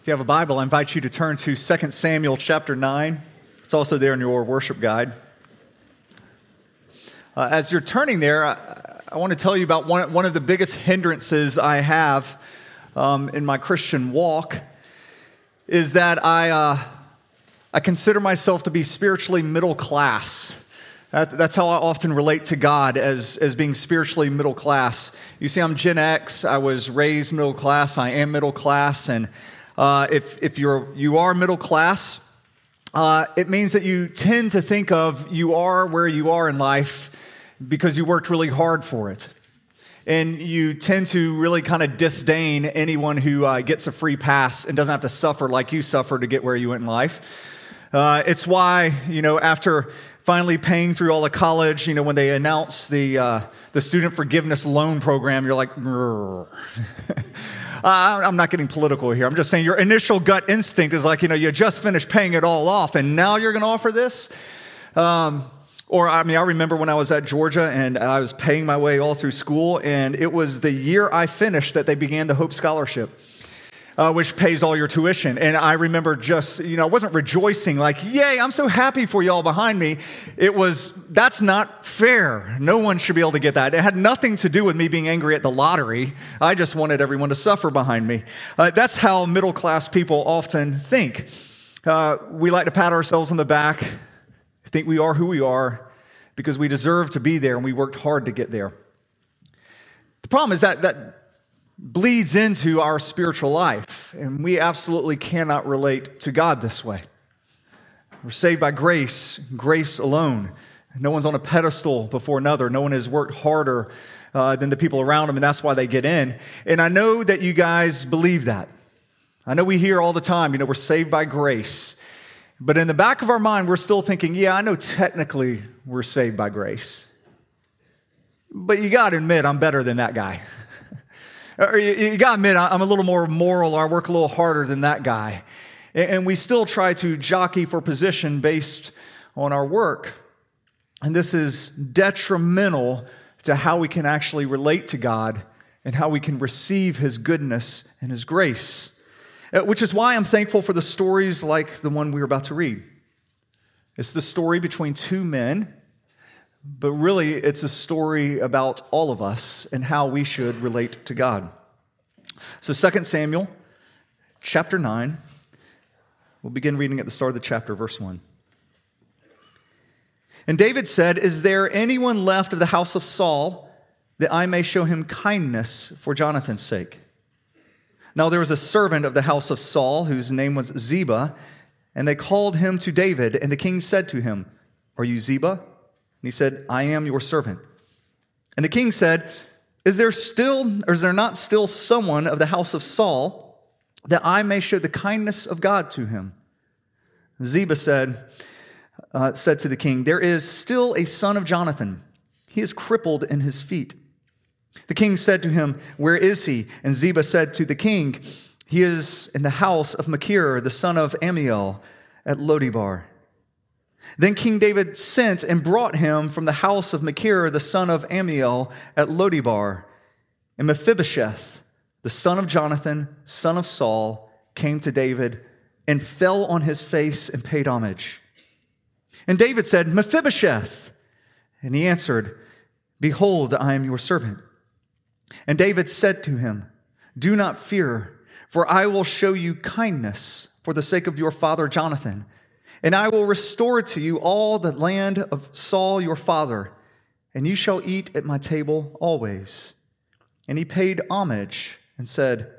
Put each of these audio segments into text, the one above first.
If you have a Bible, I invite you to turn to 2 Samuel chapter 9. It's also there in your worship guide. Uh, as you're turning there, I, I, want to tell you about one, one of the biggest hindrances I have um, in my Christian walk is that I, uh, I consider myself to be spiritually middle class. That, that's how I often relate to God as, as being spiritually middle class. You see, I'm Gen X. I was raised middle class. I am middle class. And uh, if, if you're, you are middle class, uh, it means that you tend to think of you are where you are in life because you worked really hard for it. And you tend to really kind of disdain anyone who uh, gets a free pass and doesn't have to suffer like you suffered to get where you went in life. Uh, it's why, you know, after finally paying through all the college, you know, when they announce the, uh, the student forgiveness loan program, you're like, I'm not getting political here. I'm just saying your initial gut instinct is like, you know, you just finished paying it all off and now you're going to offer this. Um, or, I mean, I remember when I was at Georgia and I was paying my way all through school, and it was the year I finished that they began the Hope Scholarship uh, which pays all your tuition. And I remember just, you know, I wasn't rejoicing like, yay, I'm so happy for you all behind me. It was, that's not fair. No one should be able to get that. It had nothing to do with me being angry at the lottery. I just wanted everyone to suffer behind me. Uh, that's how middle class people often think. Uh, we like to pat ourselves on the back, think we are who we are because we deserve to be there and we worked hard to get there. The problem is that, that bleeds into our spiritual life, and we absolutely cannot relate to God this way. We're saved by grace, grace alone. No one's on a pedestal before another. No one has worked harder uh, than the people around them, and that's why they get in. And I know that you guys believe that. I know we hear all the time, you know, we're saved by grace. But in the back of our mind, we're still thinking, yeah, I know technically we're saved by grace. But you got to admit, I'm better than that guy. Or you, you got to admit, I'm a little more moral, or I work a little harder than that guy. And we still try to jockey for position based on our work. And this is detrimental to how we can actually relate to God and how we can receive His goodness and His grace. Uh, which is why I'm thankful for the stories like the one we are about to read. It's the story between two men but really, it's a story about all of us and how we should relate to God. So, 2 Samuel chapter 9, we'll begin reading at the start of the chapter, verse 1. And David said, Is there anyone left of the house of Saul that I may show him kindness for Jonathan's sake? Now there was a servant of the house of Saul whose name was Ziba, and they called him to David, and the king said to him, Are you Ziba? And he said, I am your servant. And the king said, Is there still, or is there not still someone of the house of Saul that I may show the kindness of God to him? Ziba said, uh, said to the king, There is still a son of Jonathan. He is crippled in his feet. The king said to him, Where is he? And Ziba said to the king, He is in the house of Machir, the son of Ammiel, at Lo-Debar. Then King David sent and brought him from the house of Machir, the son of Ammiel, at Lo-Debar. And Mephibosheth, the son of Jonathan, son of Saul, came to David and fell on his face and paid homage. And David said, Mephibosheth. And he answered, Behold, I am your servant. And David said to him, Do not fear, for I will show you kindness for the sake of your father Jonathan and I will restore to you all the land of Saul your father, and you shall eat at my table always. And he paid homage and said,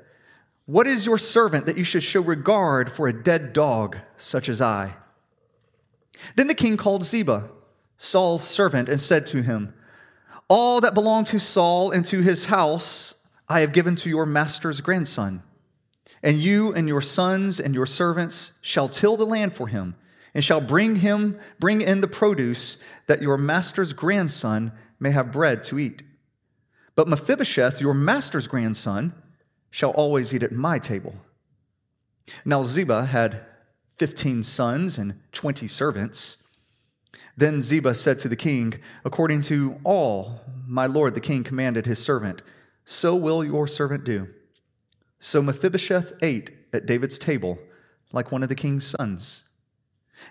What is your servant that you should show regard for a dead dog such as I? Then the king called Ziba, Saul's servant, and said to him, All that belonged to Saul and to his house I have given to your master's grandson. And you and your sons and your servants shall till the land for him and shall bring him bring in the produce that your master's grandson may have bread to eat. But mephibosheth your master's grandson shall always eat at my table. Now ziba had 15 sons and 20 servants. Then ziba said to the king according to all my lord the king commanded his servant so will your servant do. So mephibosheth ate at David's table like one of the king's sons.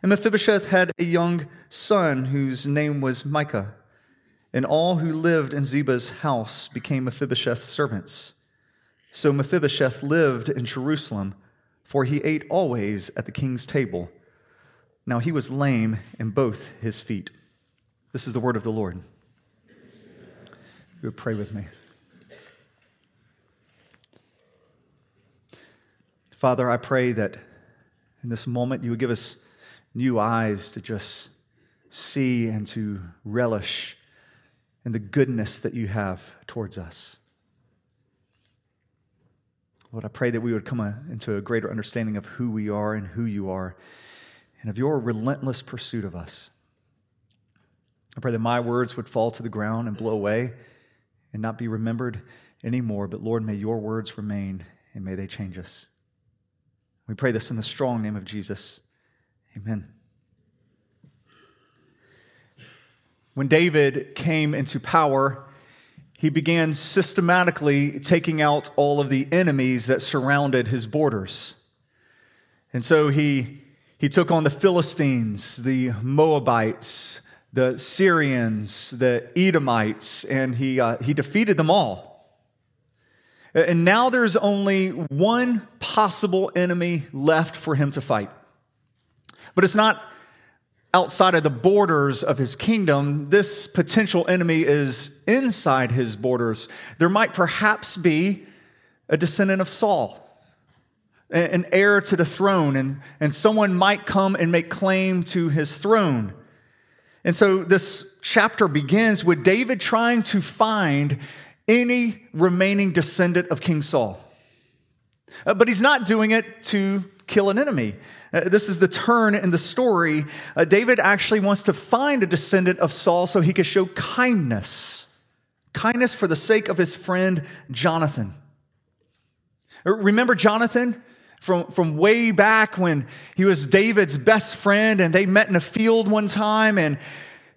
And Mephibosheth had a young son whose name was Micah. And all who lived in Ziba's house became Mephibosheth's servants. So Mephibosheth lived in Jerusalem, for he ate always at the king's table. Now he was lame in both his feet. This is the word of the Lord. You would pray with me. Father, I pray that in this moment you would give us new eyes to just see and to relish in the goodness that you have towards us. Lord, I pray that we would come uh, into a greater understanding of who we are and who you are, and of your relentless pursuit of us. I pray that my words would fall to the ground and blow away and not be remembered anymore, but Lord, may your words remain and may they change us. We pray this in the strong name of Jesus. Amen. When David came into power, he began systematically taking out all of the enemies that surrounded his borders. And so he, he took on the Philistines, the Moabites, the Syrians, the Edomites, and he, uh, he defeated them all. And now there's only one possible enemy left for him to fight. But it's not outside of the borders of his kingdom. This potential enemy is inside his borders. There might perhaps be a descendant of Saul, an heir to the throne, and, and someone might come and make claim to his throne. And so this chapter begins with David trying to find any remaining descendant of King Saul. Uh, but he's not doing it to kill an enemy. Uh, this is the turn in the story. Uh, David actually wants to find a descendant of Saul so he could show kindness. Kindness for the sake of his friend Jonathan. Uh, remember Jonathan? From, from way back when he was David's best friend, and they met in a field one time, and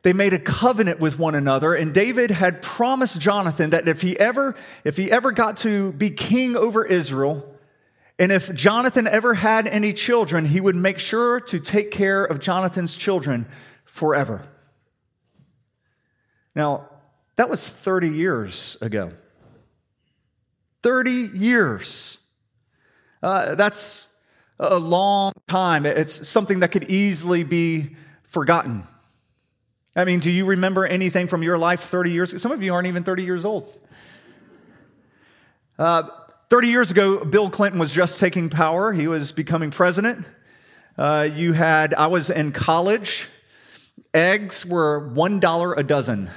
they made a covenant with one another and david had promised jonathan that if he ever if he ever got to be king over israel and if jonathan ever had any children he would make sure to take care of jonathan's children forever. Now that was 30 years ago. 30 years. Uh, that's a long time. It's something that could easily be forgotten. I mean, do you remember anything from your life 30 years? Some of you aren't even 30 years old. Uh, 30 years ago, Bill Clinton was just taking power. He was becoming president. Uh, you had, I was in college. Eggs were $1 a dozen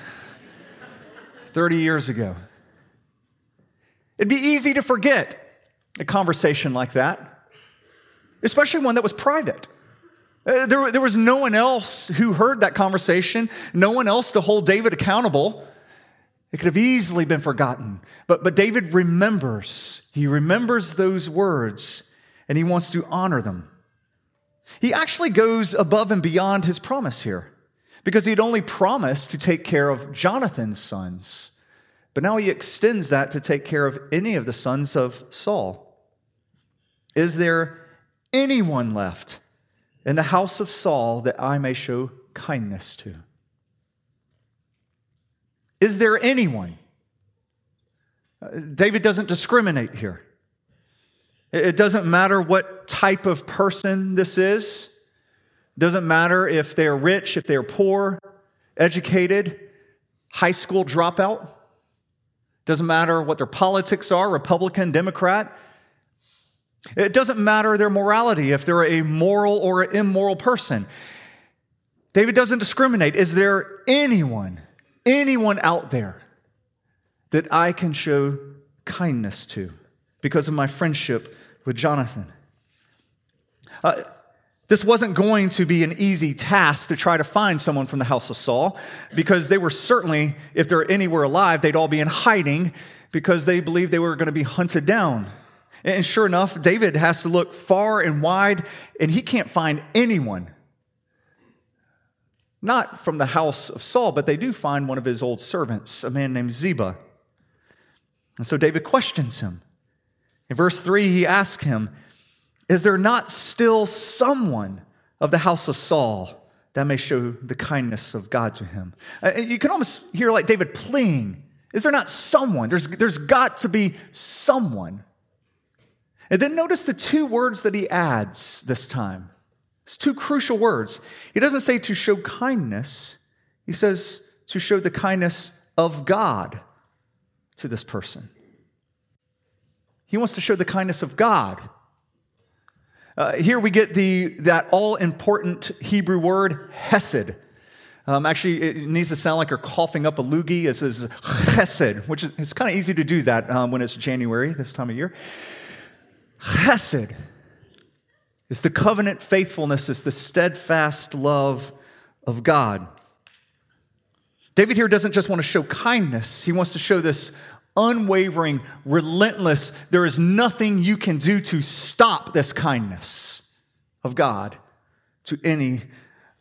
30 years ago. It'd be easy to forget a conversation like that, especially one that was private. Uh, there, there was no one else who heard that conversation, no one else to hold David accountable. It could have easily been forgotten. But, but David remembers. He remembers those words and he wants to honor them. He actually goes above and beyond his promise here because he'd only promised to take care of Jonathan's sons. But now he extends that to take care of any of the sons of Saul. Is there anyone left in the house of Saul that I may show kindness to? Is there anyone? Uh, David doesn't discriminate here. It doesn't matter what type of person this is. It doesn't matter if they're rich, if they're poor, educated, high school dropout. It doesn't matter what their politics are, Republican, Democrat. It doesn't matter their morality, if they're a moral or an immoral person. David doesn't discriminate. Is there anyone, anyone out there that I can show kindness to because of my friendship with Jonathan? Uh, this wasn't going to be an easy task to try to find someone from the house of Saul because they were certainly, if they're anywhere alive, they'd all be in hiding because they believed they were going to be hunted down. And sure enough, David has to look far and wide, and he can't find anyone. Not from the house of Saul, but they do find one of his old servants, a man named Ziba. And so David questions him. In verse 3, he asks him, Is there not still someone of the house of Saul that may show the kindness of God to him? Uh, you can almost hear like David pleading. Is there not someone? There's, there's got to be someone. And then notice the two words that he adds this time. It's two crucial words. He doesn't say to show kindness, he says to show the kindness of God to this person. He wants to show the kindness of God. Uh, here we get the, that all important Hebrew word, hesed. Um, actually, it needs to sound like you're coughing up a loogie. It says chesed, which is it's kind of easy to do that um, when it's January, this time of year. Chesed is the covenant faithfulness, is the steadfast love of God. David here doesn't just want to show kindness, he wants to show this unwavering, relentless, there is nothing you can do to stop this kindness of God to any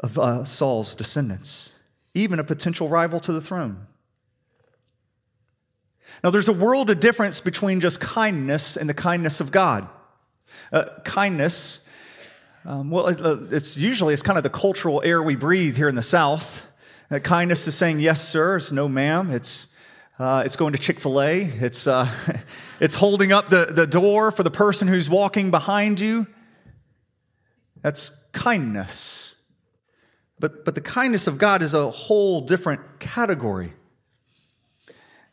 of uh, Saul's descendants, even a potential rival to the throne. Now, there's a world of difference between just kindness and the kindness of God. Uh, kindness, um, well, it, uh, it's usually it's kind of the cultural air we breathe here in the South. Uh, kindness is saying yes, sir. It's no, ma'am. It's uh, it's going to Chick fil A. It's, uh, it's holding up the, the door for the person who's walking behind you. That's kindness. But, but the kindness of God is a whole different category.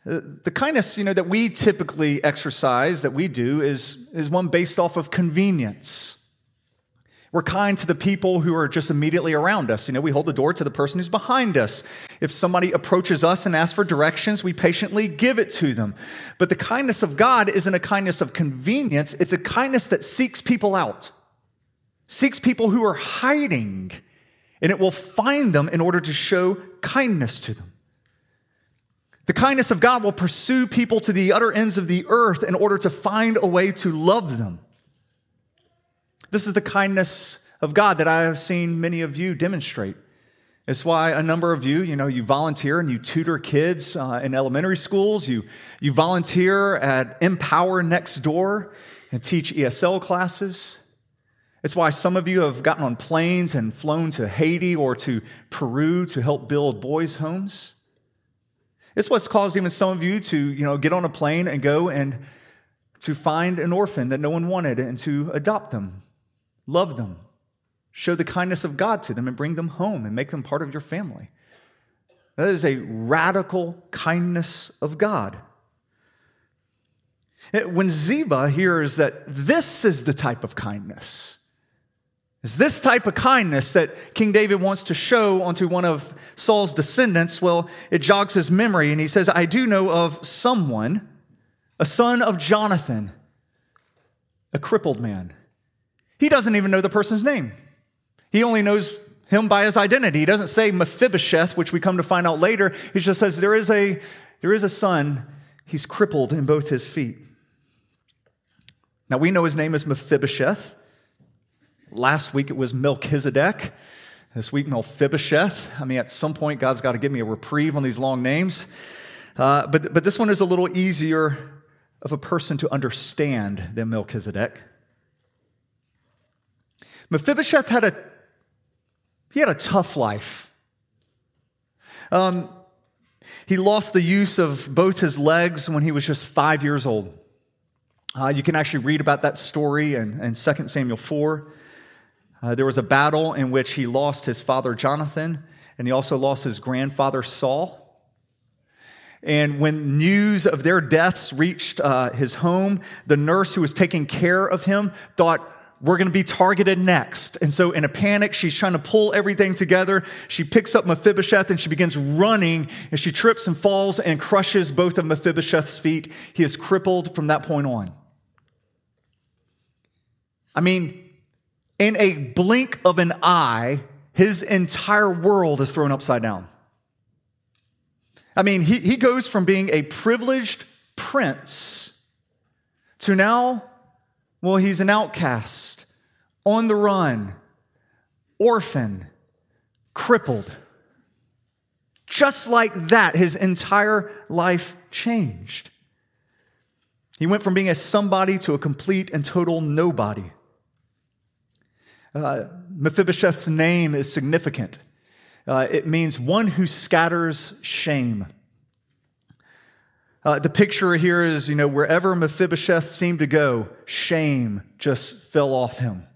Uh, the kindness you know, that we typically exercise, that we do, is, is one based off of convenience. We're kind to the people who are just immediately around us. You know, we hold the door to the person who's behind us. If somebody approaches us and asks for directions, we patiently give it to them. But the kindness of God isn't a kindness of convenience, it's a kindness that seeks people out, seeks people who are hiding, and it will find them in order to show kindness to them. The kindness of God will pursue people to the utter ends of the earth in order to find a way to love them. This is the kindness of God that I have seen many of you demonstrate. It's why a number of you, you know, you volunteer and you tutor kids uh, in elementary schools. You, you volunteer at Empower Next Door and teach ESL classes. It's why some of you have gotten on planes and flown to Haiti or to Peru to help build boys' homes. It's what's caused even some of you to, you know, get on a plane and go and to find an orphan that no one wanted and to adopt them Love them. Show the kindness of God to them and bring them home and make them part of your family. That is a radical kindness of God. When Ziba hears that this is the type of kindness, is this type of kindness that King David wants to show onto one of Saul's descendants? Well, it jogs his memory, and he says, I do know of someone, a son of Jonathan, a crippled man he doesn't even know the person's name. He only knows him by his identity. He doesn't say Mephibosheth, which we come to find out later. He just says there is a, there is a son. He's crippled in both his feet. Now we know his name is Mephibosheth. Last week it was Melchizedek. This week, Mephibosheth. I mean, at some point, God's got to give me a reprieve on these long names. Uh, but, but this one is a little easier of a person to understand than Melchizedek. Mephibosheth had a he had a tough life. Um, he lost the use of both his legs when he was just five years old. Uh, you can actually read about that story in, in 2 Samuel 4. Uh, there was a battle in which he lost his father Jonathan, and he also lost his grandfather Saul. And when news of their deaths reached uh, his home, the nurse who was taking care of him thought, we're going to be targeted next. And so, in a panic, she's trying to pull everything together. She picks up Mephibosheth and she begins running, and she trips and falls and crushes both of Mephibosheth's feet. He is crippled from that point on. I mean, in a blink of an eye, his entire world is thrown upside down. I mean, he, he goes from being a privileged prince to now well, he's an outcast, on the run, orphan, crippled. Just like that, his entire life changed. He went from being a somebody to a complete and total nobody. Uh, Mephibosheth's name is significant. Uh, it means one who scatters shame. Uh, the picture here is, you know, wherever Mephibosheth seemed to go, shame just fell off him.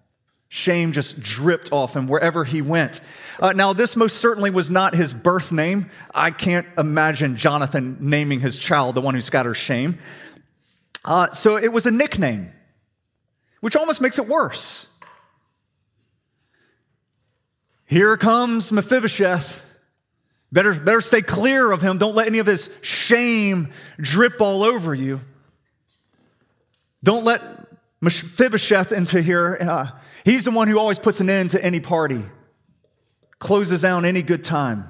Shame just dripped off him wherever he went. Uh, now, this most certainly was not his birth name. I can't imagine Jonathan naming his child the one who scatters shame. Uh, so it was a nickname, which almost makes it worse. Here comes Mephibosheth. Better, better stay clear of him. Don't let any of his shame drip all over you. Don't let Mephibosheth into here. Uh, he's the one who always puts an end to any party, closes down any good time.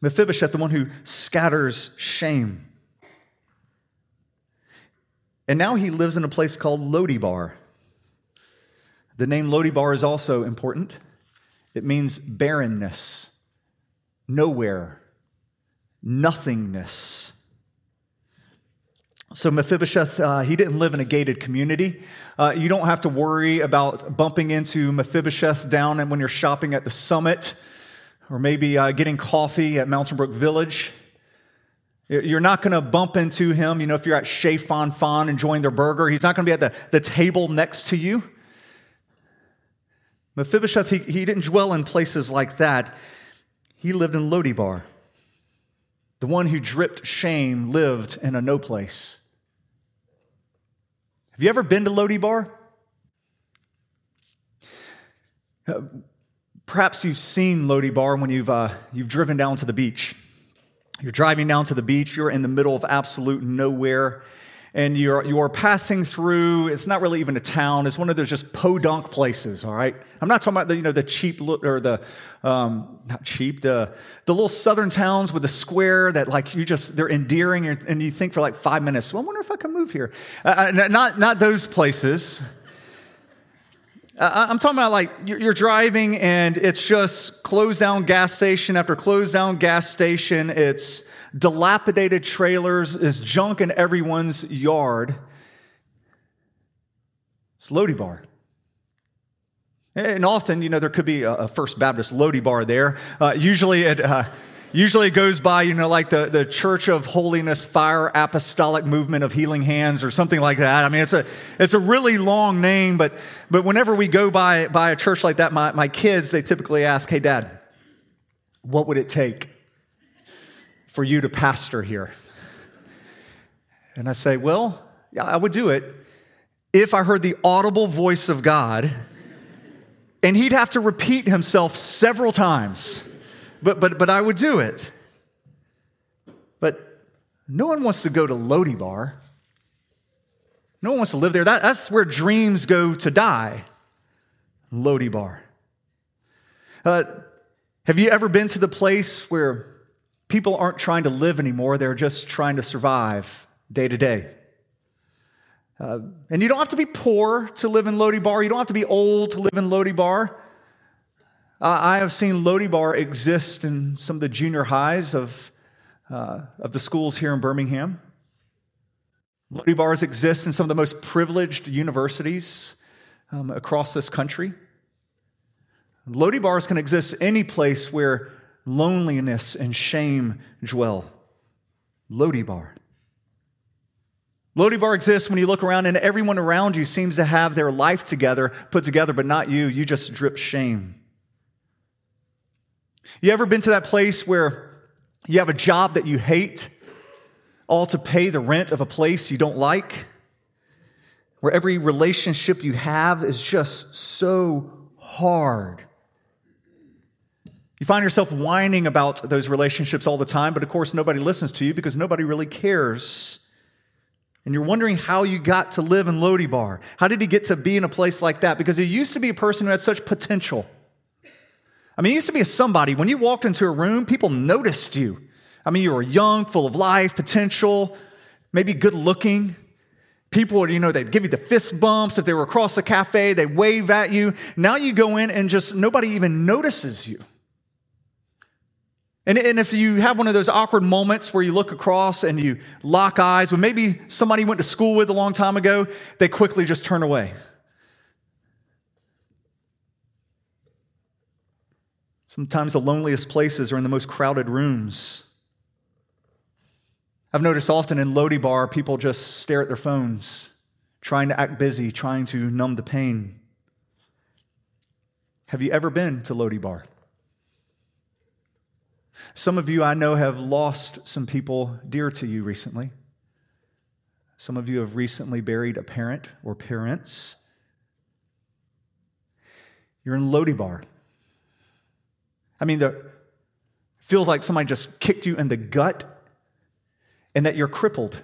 Mephibosheth, the one who scatters shame. And now he lives in a place called Lo-Debar. The name Lo-Debar is also important. It means barrenness nowhere, nothingness. So, Mephibosheth, uh, he didn't live in a gated community. Uh, you don't have to worry about bumping into Mephibosheth down and when you're shopping at the summit or maybe uh, getting coffee at Mountain Brook Village. You're not going to bump into him, you know, if you're at Chez Fonfon enjoying their burger. He's not going to be at the, the table next to you. Mephibosheth, he, he didn't dwell in places like that. He lived in Lo-Debar. The one who dripped shame lived in a no place. Have you ever been to Lo-Debar? Uh, perhaps you've seen Lo-Debar when you've, uh, you've driven down to the beach. You're driving down to the beach, you're in the middle of absolute nowhere and you're, you're passing through, it's not really even a town, it's one of those just podunk places, all right? I'm not talking about the, you know, the cheap, or the, um, not cheap, the, the little southern towns with the square that like you just, they're endearing and you think for like five minutes, well, I wonder if I can move here. Uh, uh not, not those places. Uh, I'm talking about like you're driving and it's just closed down gas station after closed down gas station. It's dilapidated trailers, is junk in everyone's yard. It's Lo-Debar. And often, you know, there could be a First Baptist Lo-Debar there. Uh, usually it. Uh, usually it goes by, you know, like the, the Church of Holiness Fire Apostolic Movement of Healing Hands or something like that. I mean, it's a, it's a really long name, but, but whenever we go by, by a church like that, my, my kids, they typically ask, hey, Dad, what would it take for you to pastor here? And I say, Well, yeah, I would do it if I heard the audible voice of God, and he'd have to repeat himself several times. But, but, but I would do it. But no one wants to go to Lo-Debar. No one wants to live there. That, that's where dreams go to die. Lo-Debar. Uh, have you ever been to the place where people aren't trying to live anymore, they're just trying to survive day to day. Uh, and you don't have to be poor to live in Lo-Debar. You don't have to be old to live in Lo-Debar. Uh, I have seen Lo-Debar exist in some of the junior highs of, uh, of the schools here in Birmingham. Lo-Debars exist in some of the most privileged universities um, across this country. Lo-Debars can exist any place where loneliness and shame dwell. Lo-Debar. Lo-Debar exists when you look around and everyone around you seems to have their life together, put together, but not you. You just drip shame. You ever been to that place where you have a job that you hate, all to pay the rent of a place you don't like? Where every relationship you have is just so hard you find yourself whining about those relationships all the time, but of course, nobody listens to you because nobody really cares. And you're wondering how you got to live in Lo-Debar. How did he get to be in a place like that? Because he used to be a person who had such potential. I mean, he used to be a somebody. When you walked into a room, people noticed you. I mean, you were young, full of life, potential, maybe good looking. People would, you know, they'd give you the fist bumps. If they were across a cafe, they'd wave at you. Now you go in and just nobody even notices you. And, and if you have one of those awkward moments where you look across and you lock eyes with maybe somebody you went to school with a long time ago, they quickly just turn away. Sometimes the loneliest places are in the most crowded rooms. I've noticed often in Lo-Debar, people just stare at their phones, trying to act busy, trying to numb the pain. Have you ever been to Lo-Debar? Some of you I know have lost some people dear to you recently. Some of you have recently buried a parent or parents. You're in Lo-Debar. I mean, the feels like somebody just kicked you in the gut and that you're crippled.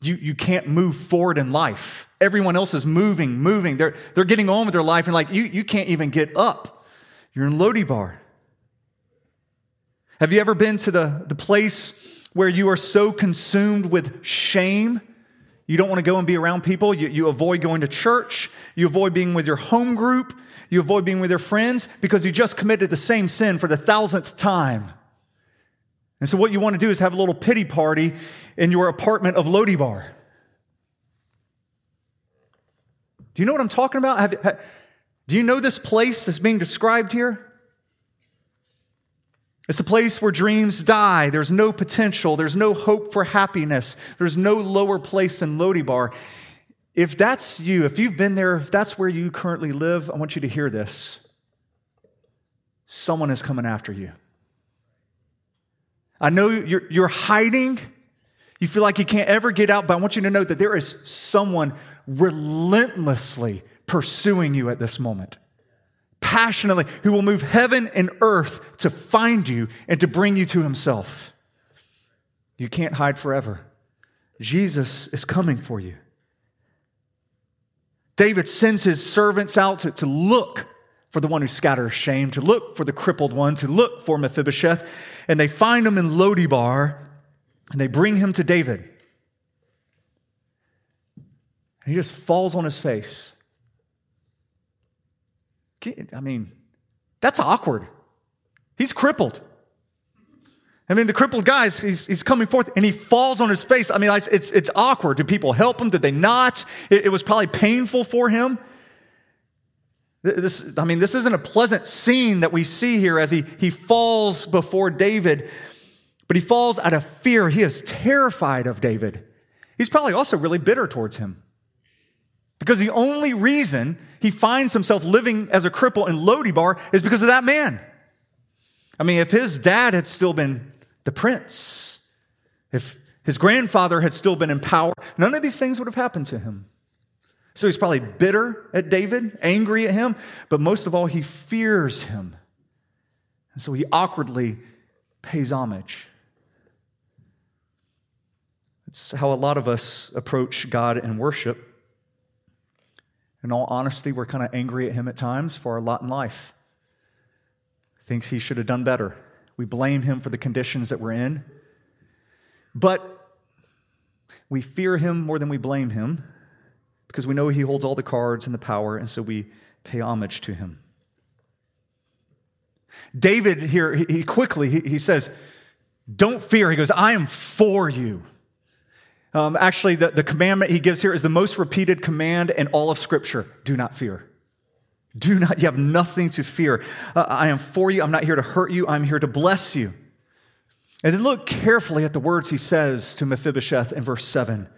You, you can't move forward in life. Everyone else is moving, moving. They're, they're getting on with their life, and like you, you can't even get up. You're in Lo-Debar. Have you ever been to the, the place where you are so consumed with shame? You don't want to go and be around people. You, you avoid going to church. You avoid being with your home group. You avoid being with your friends because you just committed the same sin for the thousandth time. And so, what you want to do is have a little pity party in your apartment of Lo-Debar. Do you know what I'm talking about? Have, have, do you know this place that's being described here? It's a place where dreams die. There's no potential. There's no hope for happiness. There's no lower place than Lo-Debar. If that's you, if you've been there, if that's where you currently live, I want you to hear this. Someone is coming after you. I know you're, you're hiding. You feel like you can't ever get out, but I want you to know that there is someone relentlessly pursuing you at this moment passionately, who will move heaven and earth to find you and to bring you to himself. You can't hide forever. Jesus is coming for you. David sends his servants out to, to look for the one who scatters shame, to look for the crippled one, to look for Mephibosheth, and they find him in Lo-Debar and they bring him to David. And he just falls on his face. I mean, that's awkward. He's crippled. I mean, the crippled guy, he's, he's coming forth and he falls on his face. I mean, it's, it's awkward. Did people help him? Did they not? It, it was probably painful for him. This, I mean, this isn't a pleasant scene that we see here as he, he falls before David, but he falls out of fear. He is terrified of David. He's probably also really bitter towards him. Because the only reason he finds himself living as a cripple in Lo-Debar is because of that man. I mean, if his dad had still been the prince, if his grandfather had still been in power, none of these things would have happened to him. So he's probably bitter at David, angry at him, but most of all, he fears him. And so he awkwardly pays homage. It's how a lot of us approach God and worship. In all honesty, we're kind of angry at him at times for our lot in life. Thinks he should have done better. We blame him for the conditions that we're in. But we fear him more than we blame him because we know he holds all the cards and the power, and so we pay homage to him. David here, he quickly, he says, Don't fear. He goes, I am for you. Um, actually, the, the commandment he gives here is the most repeated command in all of Scripture do not fear. Do not, you have nothing to fear. Uh, I am for you. I'm not here to hurt you. I'm here to bless you. And then look carefully at the words he says to Mephibosheth in verse 7.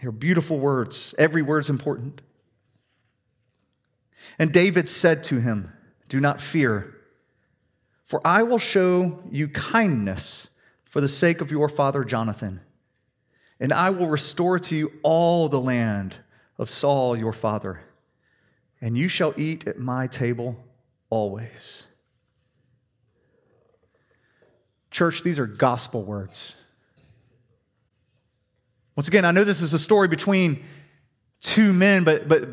They're beautiful words. Every word's important. And David said to him, Do not fear, for I will show you kindness for the sake of your father Jonathan and I will restore to you all the land of Saul your father, and you shall eat at my table always. Church, these are gospel words. Once again, I know this is a story between two men, but, but,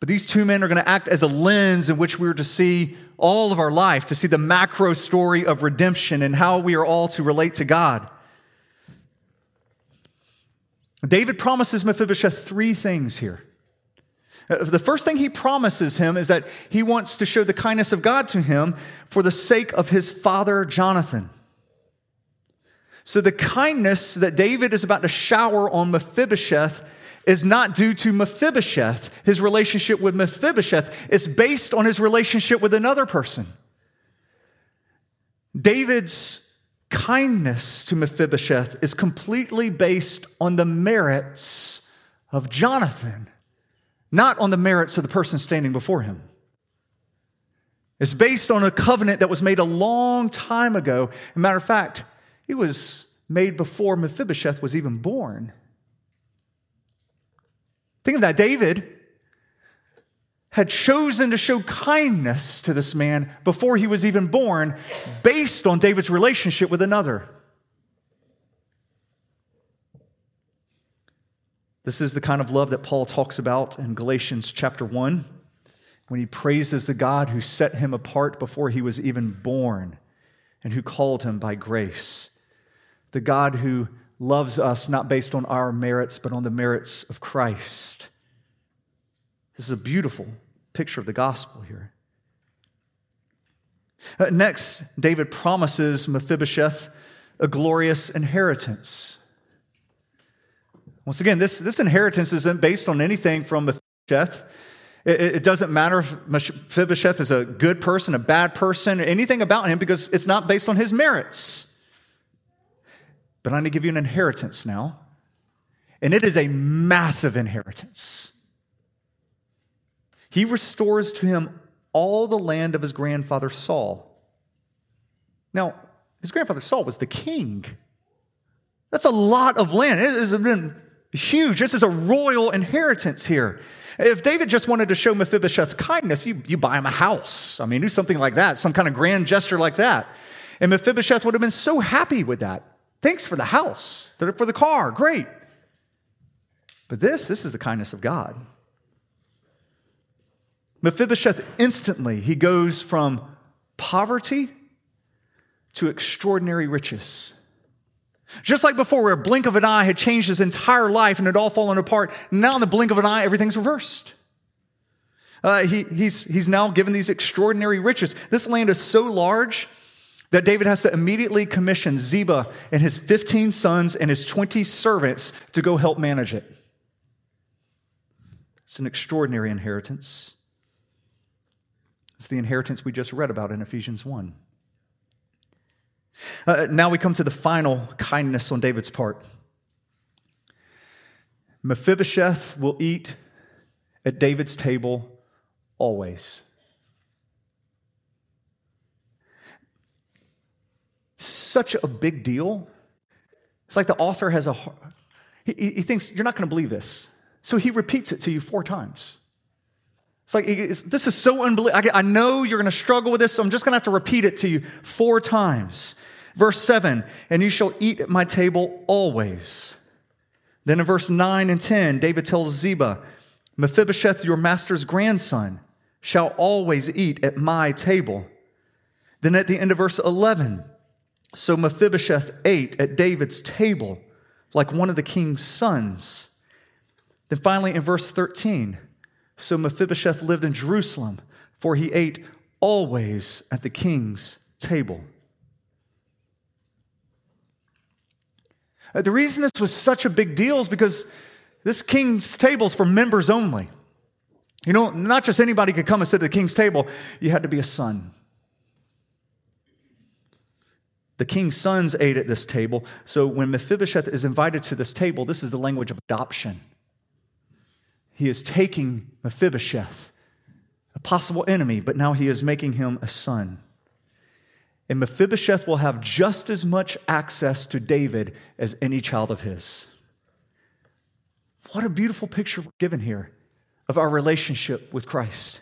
but these two men are going to act as a lens in which we're to see all of our life, to see the macro story of redemption and how we are all to relate to God. David promises Mephibosheth three things here. Uh, the first thing he promises him is that he wants to show the kindness of God to him for the sake of his father Jonathan. So, the kindness that David is about to shower on Mephibosheth is not due to Mephibosheth, his relationship with Mephibosheth. It's based on his relationship with another person. David's kindness to Mephibosheth is completely based on the merits of Jonathan, not on the merits of the person standing before him. It's based on a covenant that was made a long time ago. As a matter of fact, it was made before Mephibosheth was even born. Think of that. David had chosen to show kindness to this man before he was even born, based on David's relationship with another. This is the kind of love that Paul talks about in Galatians chapter 1 when he praises the God who set him apart before he was even born and who called him by grace. The God who loves us not based on our merits, but on the merits of Christ. This is a beautiful picture of the gospel here. Uh, next, David promises Mephibosheth a glorious inheritance. Once again, this, this inheritance isn't based on anything from Mephibosheth. It, it doesn't matter if Mephibosheth is a good person, a bad person, anything about him because it's not based on his merits. But I'm going to give you an inheritance now, and it is a massive inheritance. He restores to him all the land of his grandfather Saul. Now, his grandfather Saul was the king. That's a lot of land. It has been huge. This is a royal inheritance here. If David just wanted to show Mephibosheth kindness, you, you buy him a house. I mean, do something like that, some kind of grand gesture like that. And Mephibosheth would have been so happy with that. Thanks for the house, for the car, great. But this, this is the kindness of God. Mephibosheth instantly, he goes from poverty to extraordinary riches. Just like before, where a blink of an eye had changed his entire life and had all fallen apart, now in the blink of an eye, everything's reversed. Uh, he, he's, he's now given these extraordinary riches. This land is so large that David has to immediately commission Ziba and his 15 sons and his 20 servants to go help manage it. It's an extraordinary inheritance. It's the inheritance we just read about in Ephesians 1. Uh, now we come to the final kindness on David's part. Mephibosheth will eat at David's table always. Such a big deal. It's like the author has a, he, he thinks, you're not going to believe this. So he repeats it to you four times. It's like, this is so unbelievable. I, I know you're going to struggle with this, so I'm just going to have to repeat it to you four times. Verse 7 And you shall eat at my table always. Then in verse 9 and 10, David tells Ziba, Mephibosheth, your master's grandson, shall always eat at my table. Then at the end of verse 11, so Mephibosheth ate at David's table like one of the king's sons. Then finally in verse 13, so Mephibosheth lived in Jerusalem, for he ate always at the king's table. Uh, the reason this was such a big deal is because this king's table is for members only. You know, not just anybody could come and sit at the king's table, you had to be a son. The king's sons ate at this table. So when Mephibosheth is invited to this table, this is the language of adoption. He is taking Mephibosheth, a possible enemy, but now he is making him a son. And Mephibosheth will have just as much access to David as any child of his. What a beautiful picture given here of our relationship with Christ.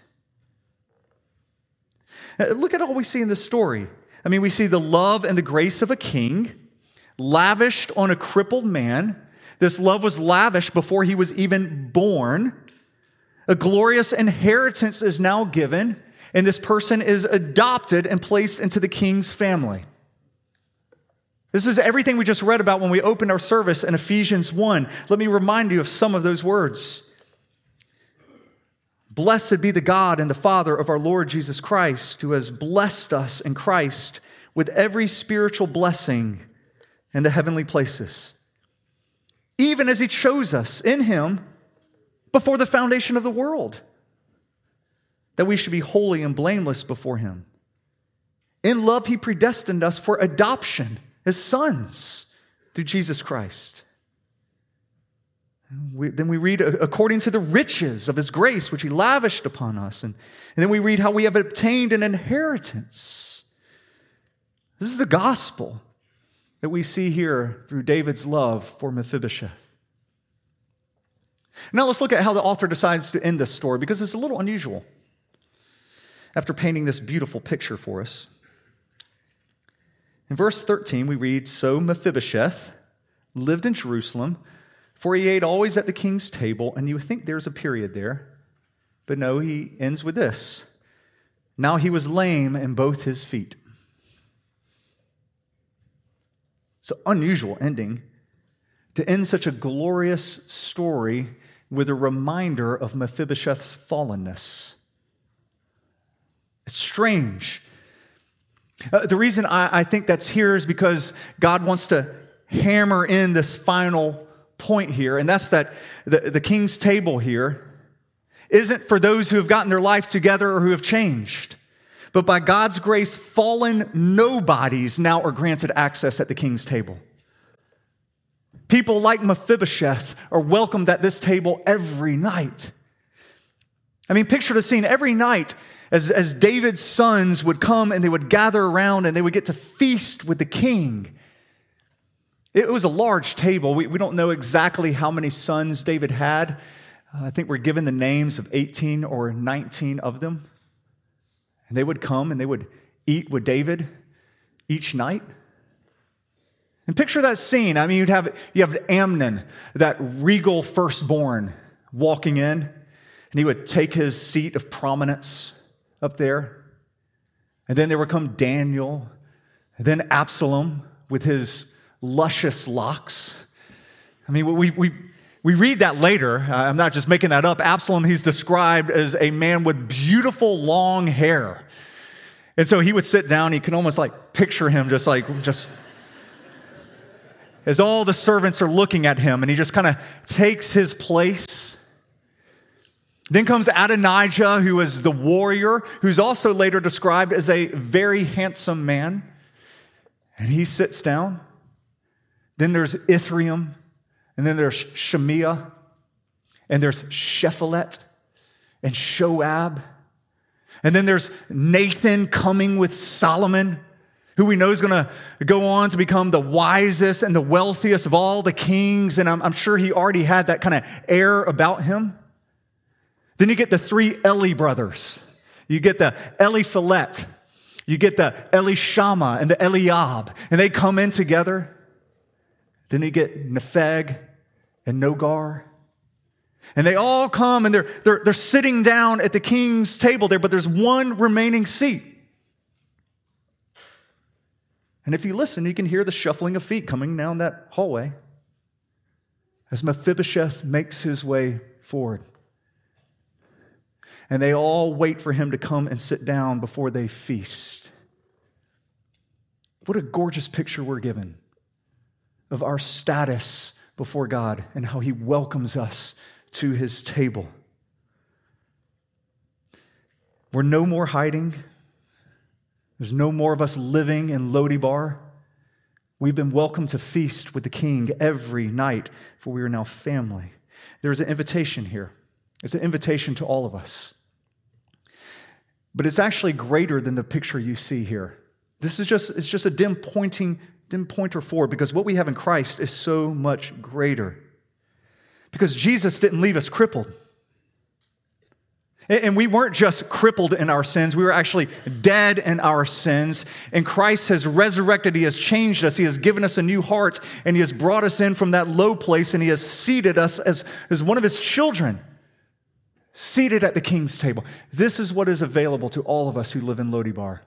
Uh, look at all we see in this story. I mean, we see the love and the grace of a king lavished on a crippled man. This love was lavish before he was even born. A glorious inheritance is now given and this person is adopted and placed into the king's family. This is everything we just read about when we opened our service in Ephesians 1. Let me remind you of some of those words. Blessed be the God and the Father of our Lord Jesus Christ, who has blessed us in Christ with every spiritual blessing in the heavenly places, even as He chose us in Him before the foundation of the world that we should be holy and blameless before Him. In love, he predestined us for adoption as sons through Jesus Christ. We, then we read, according to the riches of his grace, which he lavished upon us. And, and then we read how we have obtained an inheritance. This is the gospel that we see here through David's love for Mephibosheth. Now let's look at how the author decides to end this story because it's a little unusual after painting this beautiful picture for us. In verse 13, we read So Mephibosheth lived in Jerusalem, for he ate always at the king's table. And you think there's a period there, but no, he ends with this Now he was lame in both his feet. It's an unusual ending to end such a glorious story with a reminder of Mephibosheth's fallenness. It's strange. Uh, the reason I, I think that's here is because God wants to hammer in this final point here, and that's that the, the king's table here isn't for those who have gotten their life together or who have changed. But by God's grace, fallen nobodies now are granted access at the king's table. People like Mephibosheth are welcomed at this table every night. I mean, picture the scene every night as, as David's sons would come and they would gather around and they would get to feast with the king. It was a large table. We, we don't know exactly how many sons David had. Uh, I think we're given the names of 18 or 19 of them. And they would come and they would eat with David each night. And picture that scene. I mean, you'd have, you have Amnon, that regal firstborn, walking in, and he would take his seat of prominence up there. And then there would come Daniel, and then Absalom with his luscious locks. I mean, we, we, we read that later. Uh, I'm not just making that up. Absalom, he's described as a man with beautiful long hair. And so he would sit down, you can almost like picture him just like, just as all the servants are looking at him, and he just kind of takes his place. Then comes Adonijah, who is the warrior, who's also later described as a very handsome man. And he sits down. Then there's Ithream, and then there's Shemiah, and there's Shephelet, and Shoab. And then there's Nathan coming with Solomon who we know is going to go on to become the wisest and the wealthiest of all the kings. And I'm, I'm sure he already had that kind of air about him. Then you get the three Eli brothers. You get the Eliphalet. You get the Elishama and the Eliab. And they come in together. Then you get Nepheg and Nogar. And they all come and they're, they're, they're sitting down at the king's table there, but there's one remaining seat. And if you listen, you can hear the shuffling of feet coming down that hallway as Mephibosheth makes his way forward. And they all wait for him to come and sit down before they feast. What a gorgeous picture we're given of our status before God and how he welcomes us to his table. We're no more hiding. There's no more of us living in Lo-Debar. We've been welcomed to feast with the king every night, for we are now family. There's an invitation here. It's an invitation to all of us. But it's actually greater than the picture you see here. This is just, it's just a dim pointing, dim pointer forward because what we have in Christ is so much greater. Because Jesus didn't leave us crippled. And we weren't just crippled in our sins, we were actually dead in our sins. And Christ has resurrected, He has changed us, He has given us a new heart, and He has brought us in from that low place, and He has seated us as, as one of His children, seated at the King's table. This is what is available to all of us who live in Lo-Debar.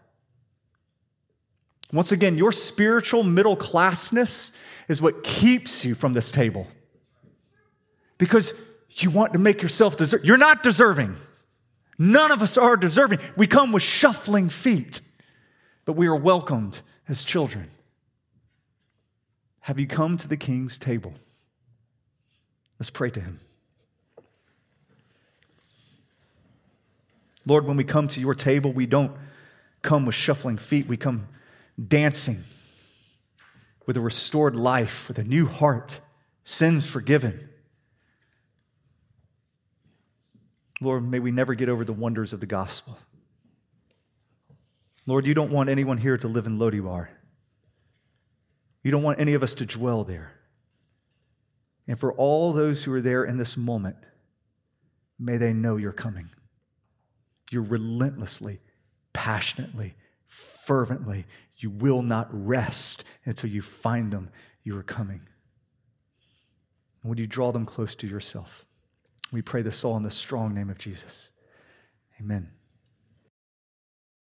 Once again, your spiritual middle classness is what keeps you from this table. Because you want to make yourself deserve. You're not deserving. None of us are deserving. We come with shuffling feet, but we are welcomed as children. Have you come to the king's table? Let's pray to him. Lord, when we come to your table, we don't come with shuffling feet. We come dancing with a restored life, with a new heart, sins forgiven. Lord, may we never get over the wonders of the gospel. Lord, you don't want anyone here to live in Lo-Debar. You don't want any of us to dwell there. And for all those who are there in this moment, may they know you're coming. You're relentlessly, passionately, fervently. You will not rest until you find them. You are coming. And would you draw them close to yourself? We pray this all in the strong name of Jesus. Amen.